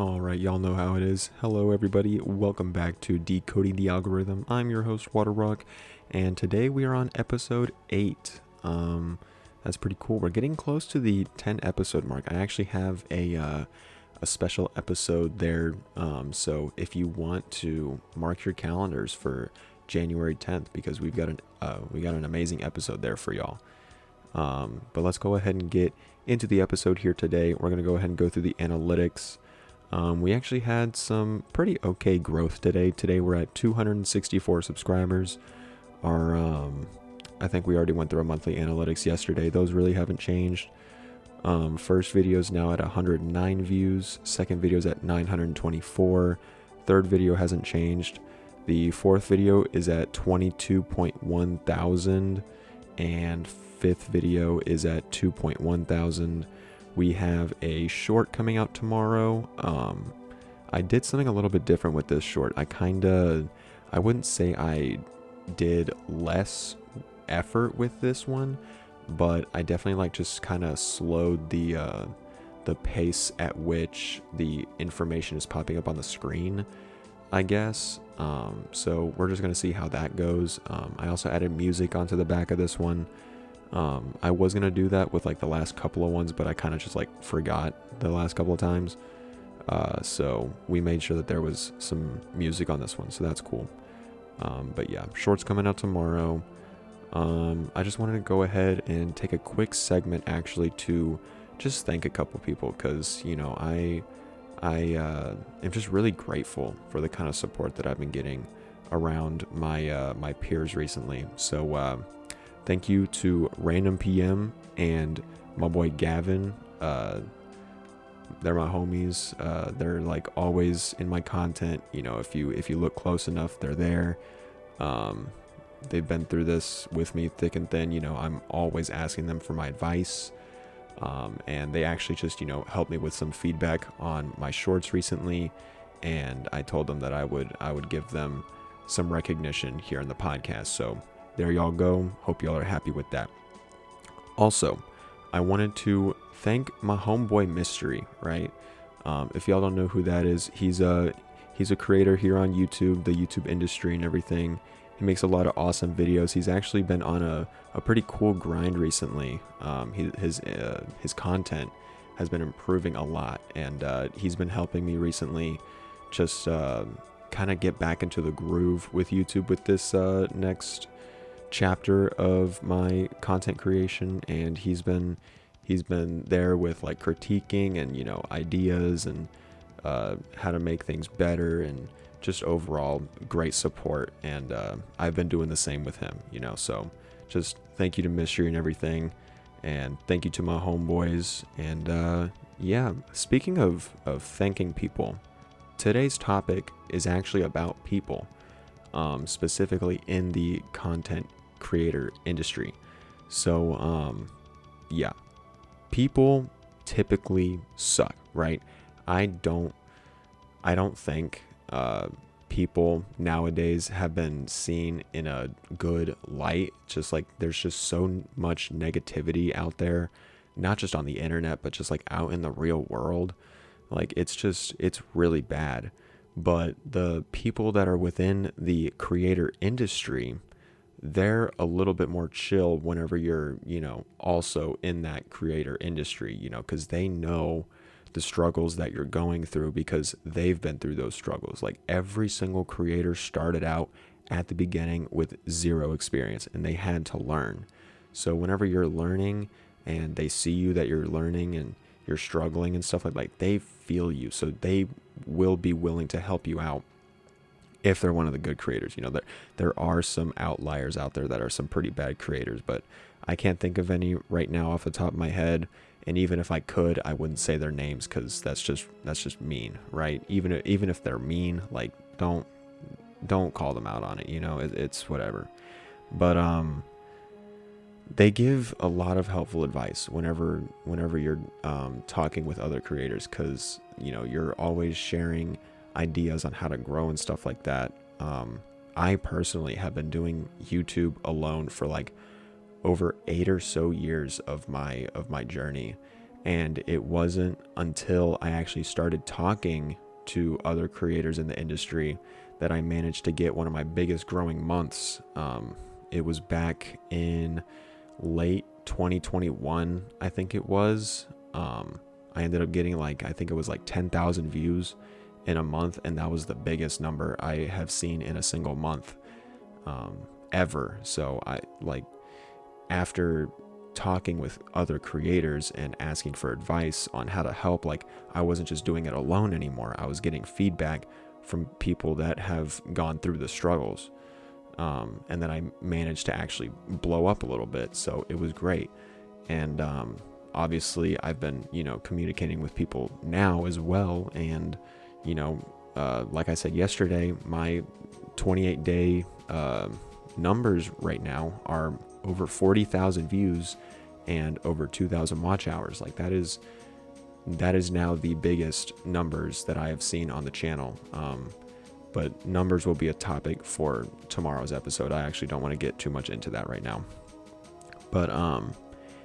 All right, y'all know how it is. Hello, everybody. Welcome back to Decoding the Algorithm. I'm your host, Waterrock, and today we are on episode 8. Um, that's pretty cool. We're getting close to the 10 episode mark. I actually have a uh, a special episode there. Um, so if you want to mark your calendars for January 10th, because we've got an uh, we got an amazing episode there for y'all. Um, but let's go ahead and get into the episode here today. We're gonna go ahead and go through the analytics. Um, we actually had some pretty okay growth today. Today we're at 264 subscribers. Our um, I think we already went through our monthly analytics yesterday. Those really haven't changed. Um, first video is now at 109 views. Second video is at 924. Third video hasn't changed. The fourth video is at 22.1 thousand. And fifth video is at 2.1 thousand. We have a short coming out tomorrow. Um, I did something a little bit different with this short. I kind of, I wouldn't say I did less effort with this one, but I definitely like just kind of slowed the uh, the pace at which the information is popping up on the screen. I guess. Um, so we're just gonna see how that goes. Um, I also added music onto the back of this one. Um, I was gonna do that with like the last couple of ones, but I kind of just like forgot the last couple of times. Uh, so we made sure that there was some music on this one, so that's cool. Um, but yeah, shorts coming out tomorrow. Um, I just wanted to go ahead and take a quick segment actually to just thank a couple people because you know I I uh, am just really grateful for the kind of support that I've been getting around my uh, my peers recently. So uh, thank you to Random PM and my boy Gavin. Uh, they're my homies. Uh, they're like always in my content. You know, if you if you look close enough, they're there. Um, they've been through this with me thick and thin. You know, I'm always asking them for my advice. Um, and they actually just, you know, helped me with some feedback on my shorts recently. And I told them that I would I would give them some recognition here in the podcast. So there y'all go. Hope y'all are happy with that. Also, I wanted to thank my homeboy Mystery, right? Um, if y'all don't know who that is, he's a he's a creator here on YouTube, the YouTube industry and everything. He makes a lot of awesome videos. He's actually been on a, a pretty cool grind recently. Um, he, his uh, his content has been improving a lot, and uh, he's been helping me recently just uh, kind of get back into the groove with YouTube with this uh, next chapter of my content creation. And he's been he's been there with like critiquing and you know ideas and uh, how to make things better and just overall great support and uh, i've been doing the same with him you know so just thank you to mystery and everything and thank you to my homeboys and uh, yeah speaking of of thanking people today's topic is actually about people um, specifically in the content creator industry so um, yeah people typically suck right i don't i don't think uh, people nowadays have been seen in a good light. Just like there's just so much negativity out there, not just on the internet, but just like out in the real world. Like it's just, it's really bad. But the people that are within the creator industry, they're a little bit more chill whenever you're, you know, also in that creator industry, you know, because they know the struggles that you're going through because they've been through those struggles. Like every single creator started out at the beginning with zero experience and they had to learn. So whenever you're learning and they see you that you're learning and you're struggling and stuff like like they feel you. So they will be willing to help you out if they're one of the good creators. You know, there there are some outliers out there that are some pretty bad creators, but I can't think of any right now off the top of my head and even if I could, I wouldn't say their names because that's just that's just mean, right? Even if, even if they're mean, like don't don't call them out on it. You know, it, it's whatever. But um, they give a lot of helpful advice whenever whenever you're um, talking with other creators because you know you're always sharing ideas on how to grow and stuff like that. Um, I personally have been doing YouTube alone for like over eight or so years of my of my journey And it wasn't until I actually started talking to other creators in the industry that I managed to get one of my biggest growing months. Um, it was back in late 2021, I think it was. Um, I ended up getting like, I think it was like 10,000 views in a month, and that was the biggest number I have seen in a single month um, ever. So I like after talking with other creators and asking for advice on how to help, like I wasn't just doing it alone anymore. I was getting feedback from people that have gone through the struggles. Um, and then I managed to actually blow up a little bit. So it was great. And um, obviously, I've been, you know, communicating with people now as well. And, you know, uh, like I said yesterday, my 28 day uh, numbers right now are over 40,000 views and over 2,000 watch hours. Like that is that is now the biggest numbers that I have seen on the channel. Um, but numbers will be a topic for tomorrow's episode. I actually don't want to get too much into that right now. But um,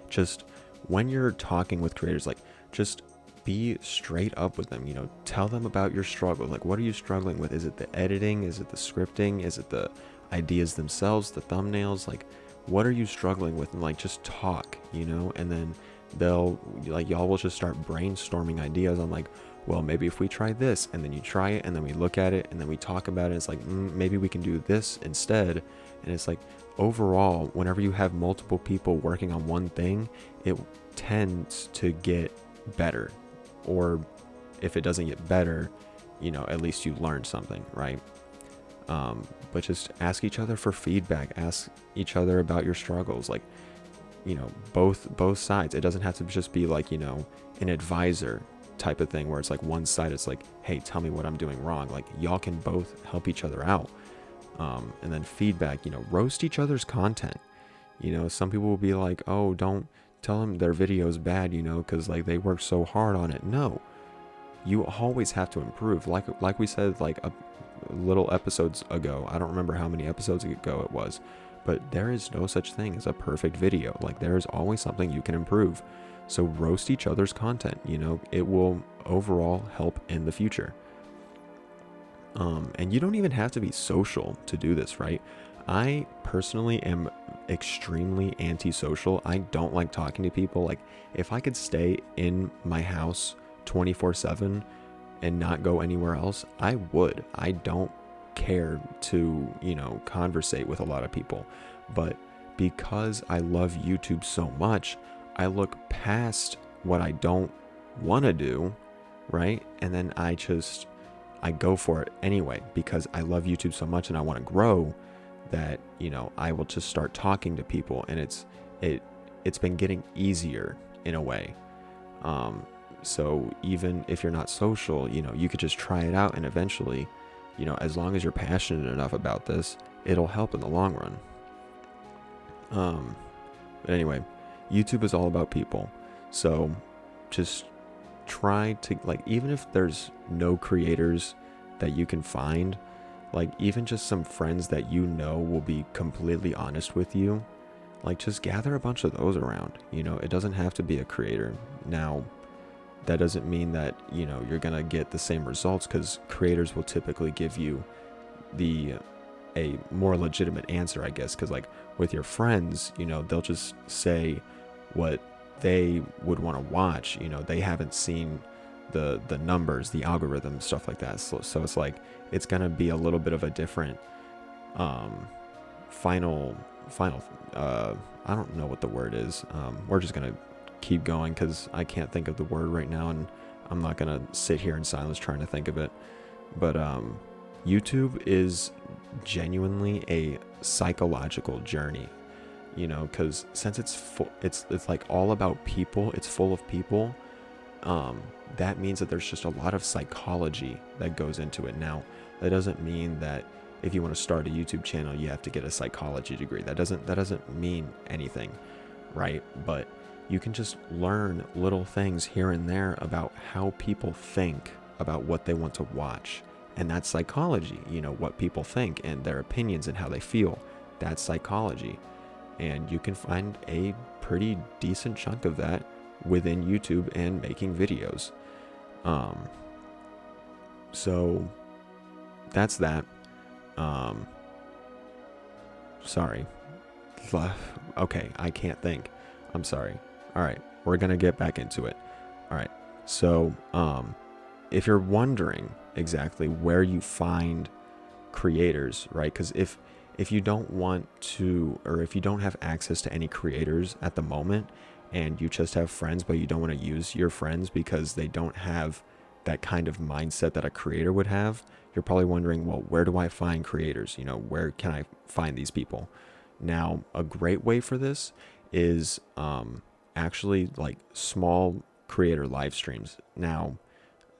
just when you're talking with creators, like just be straight up with them. You know, tell them about your struggle. Like, what are you struggling with? Is it the editing? Is it the scripting? Is it the ideas themselves, the thumbnails? Like, what are you struggling with? And like, just talk, you know, and then they'll like y'all will just start brainstorming ideas on like well maybe if we try this and then you try it and then we look at it and then we talk about it it's like mm, maybe we can do this instead and it's like overall whenever you have multiple people working on one thing it tends to get better or if it doesn't get better you know at least you learned something right? Um, but just ask each other for feedback. Ask each other about your struggles. Like you know both both sides. It doesn't have to just be like you know an advisor type of thing where it's like one side it's like hey tell me what i'm doing wrong. Like y'all can both help each other out. Um, and then feedback you know roast each other's content. You know some people will be like oh don't tell them their video is bad you know because like they work so hard on it no you always have to improve like like we said like a little episodes ago i don't remember how many episodes ago it was but there is no such thing as a perfect video. Like, there is always something you can improve. So, roast each other's content. You know, it will overall help in the future. Um, and you don't even have to be social to do this, right? I personally am extremely antisocial. I don't like talking to people. Like, if I could stay in my house 24 7 and not go anywhere else, I would. I don't care to, you know, conversate with a lot of people. But because I love YouTube so much, I look past what I don't want to do, right? And then I just I go for it anyway because I love YouTube so much and I want to grow that, you know, I will just start talking to people and it's it it's been getting easier in a way. Um so even if you're not social, you know, you could just try it out and eventually you know, as long as you're passionate enough about this, it'll help in the long run. Um, but anyway, YouTube is all about people. So just try to, like, even if there's no creators that you can find, like, even just some friends that you know will be completely honest with you, like, just gather a bunch of those around. You know, it doesn't have to be a creator. Now, that doesn't mean that you know you're gonna get the same results because creators will typically give you the a more legitimate answer i guess because like with your friends you know they'll just say what they would want to watch you know they haven't seen the the numbers the algorithm stuff like that so, so it's like it's gonna be a little bit of a different um final final uh i don't know what the word is um we're just gonna keep going because I can't think of the word right now, and I'm not gonna sit here in silence trying to think of it. But um, YouTube is genuinely a psychological journey, you know, because since it's full, it's it's like all about people. It's full of people. Um, that means that there's just a lot of psychology that goes into it. Now, that doesn't mean that if you want to start a YouTube channel, you have to get a psychology degree. That doesn't that doesn't mean anything, right? But you can just learn little things here and there about how people think about what they want to watch. And that's psychology, you know, what people think and their opinions and how they feel. That's psychology. And you can find a pretty decent chunk of that within YouTube and making videos. Um, so that's that. Um, sorry. Okay, I can't think. I'm sorry. All right, we're gonna get back into it. All right. So, um, if you're wondering exactly where you find creators, right? Because if if you don't want to, or if you don't have access to any creators at the moment, and you just have friends, but you don't want to use your friends because they don't have that kind of mindset that a creator would have, you're probably wondering, well, where do I find creators? You know, where can I find these people? Now, a great way for this is um, actually like small creator live streams. Now,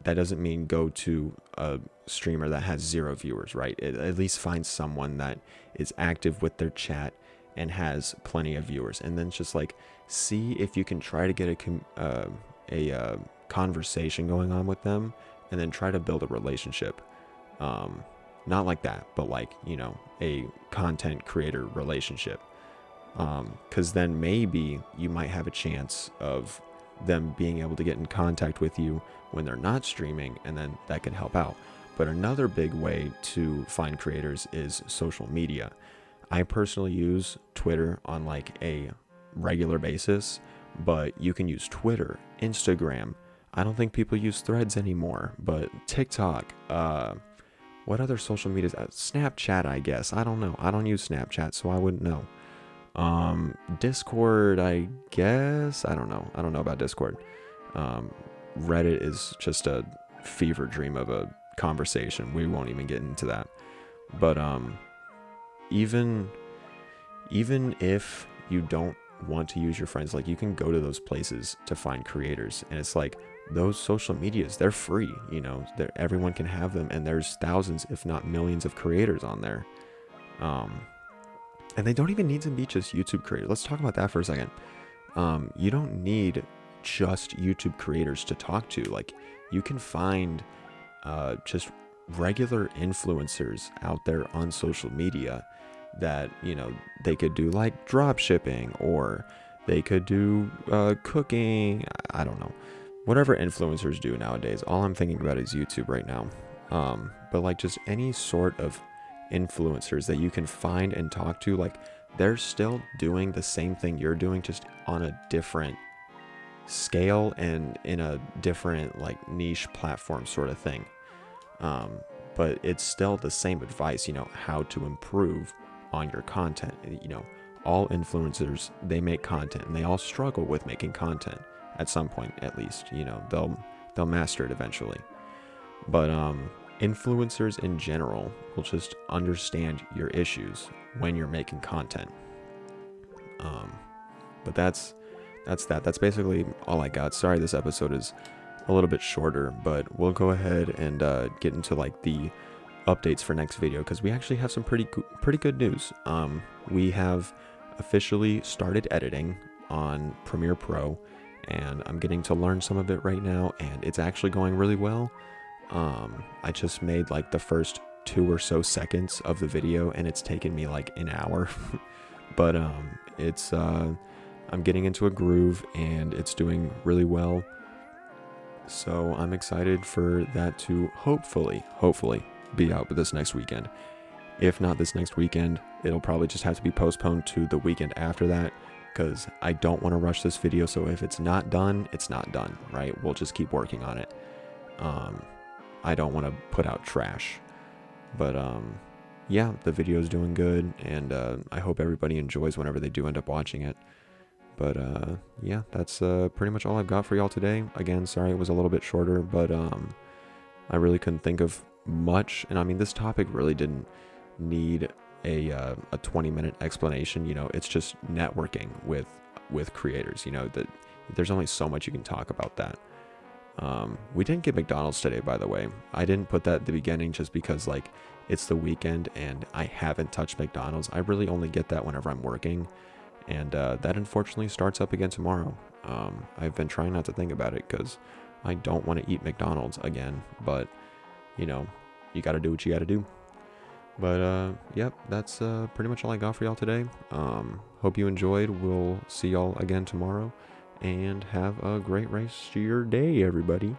that doesn't mean go to a streamer that has zero viewers, right? At least find someone that is active with their chat and has plenty of viewers, and then just like see if you can try to get a uh, a uh, conversation going on with them, and then try to build a relationship. Um, not like that, but like you know a content creator relationship. Because um, then maybe you might have a chance of them being able to get in contact with you when they're not streaming, and then that can help out. But another big way to find creators is social media. I personally use Twitter on like a regular basis, but you can use Twitter, Instagram. I don't think people use threads anymore, but TikTok, uh, what other social media? Uh, Snapchat, I guess. I don't know. I don't use Snapchat, so I wouldn't know. Um, Discord, I guess. I don't know. I don't know about Discord. Um, Reddit is just a fever dream of a conversation. We won't even get into that. But um, even even if you don't want to use your friends, like you can go to those places to find creators, and it's like those social medias they're free you know everyone can have them and there's thousands if not millions of creators on there. Um, and they don't even need to be just youtube creators. Let's talk about that for a second. Um, you don't need just youtube creators to talk to. Like you can find uh, just regular influencers out there on social media that you know they could do like drop shipping or they could do uh, cooking i don't know. Whatever influencers do nowadays all i'm thinking about is youtube right now. Um, but like just any sort of influencers that you can find and talk to like they're still doing the same thing you're doing just on a different scale and in a different like niche platform sort of thing. Um, but it's still the same advice you know how to improve on your content. You know all influencers they make content and they all struggle with making content at some point at least you know they'll they'll master it eventually. But um influencers in general will just understand your issues when you're making content. Um but that's that's that. That's basically all i got. Sorry this episode is a little bit shorter but we'll go ahead and uh, get into like the updates for next video because we actually have some pretty pretty good news um we have officially started editing on premiere pro and I'm getting to learn some of it right now, and it's actually going really well. Um, I just made like the first two or so seconds of the video, and it's taken me like an hour. but um, it's uh, I'm getting into a groove, and it's doing really well. So I'm excited for that to hopefully, hopefully, be out this next weekend. If not this next weekend, it'll probably just have to be postponed to the weekend after that because I don't want to rush this video. So if it's not done, it's not done, right? We'll just keep working on it. Um, I don't want to put out trash. But um, yeah, the video is doing good, and uh, I hope everybody enjoys whenever they do end up watching it. But uh, yeah, that's uh, pretty much all I've got for y'all today. Again, sorry it was a little bit shorter, but um, I really couldn't think of much. And I mean, this topic really didn't need a uh, a 20 minute explanation. You know, it's just networking with with creators. You know that there's only so much you can talk about that. Um, we didn't get McDonald's today, by the way. I didn't put that at the beginning just because like it's the weekend and I haven't touched McDonald's. I really only get that whenever I'm working, and uh, that unfortunately starts up again tomorrow. Um, I've been trying not to think about it because I don't want to eat McDonald's again, but you know, you got to do what you got to do. But uh, yep, that's uh, pretty much all I got for y'all today. Um, hope you enjoyed. We'll see y'all again tomorrow. and have a great rest of your day, everybody.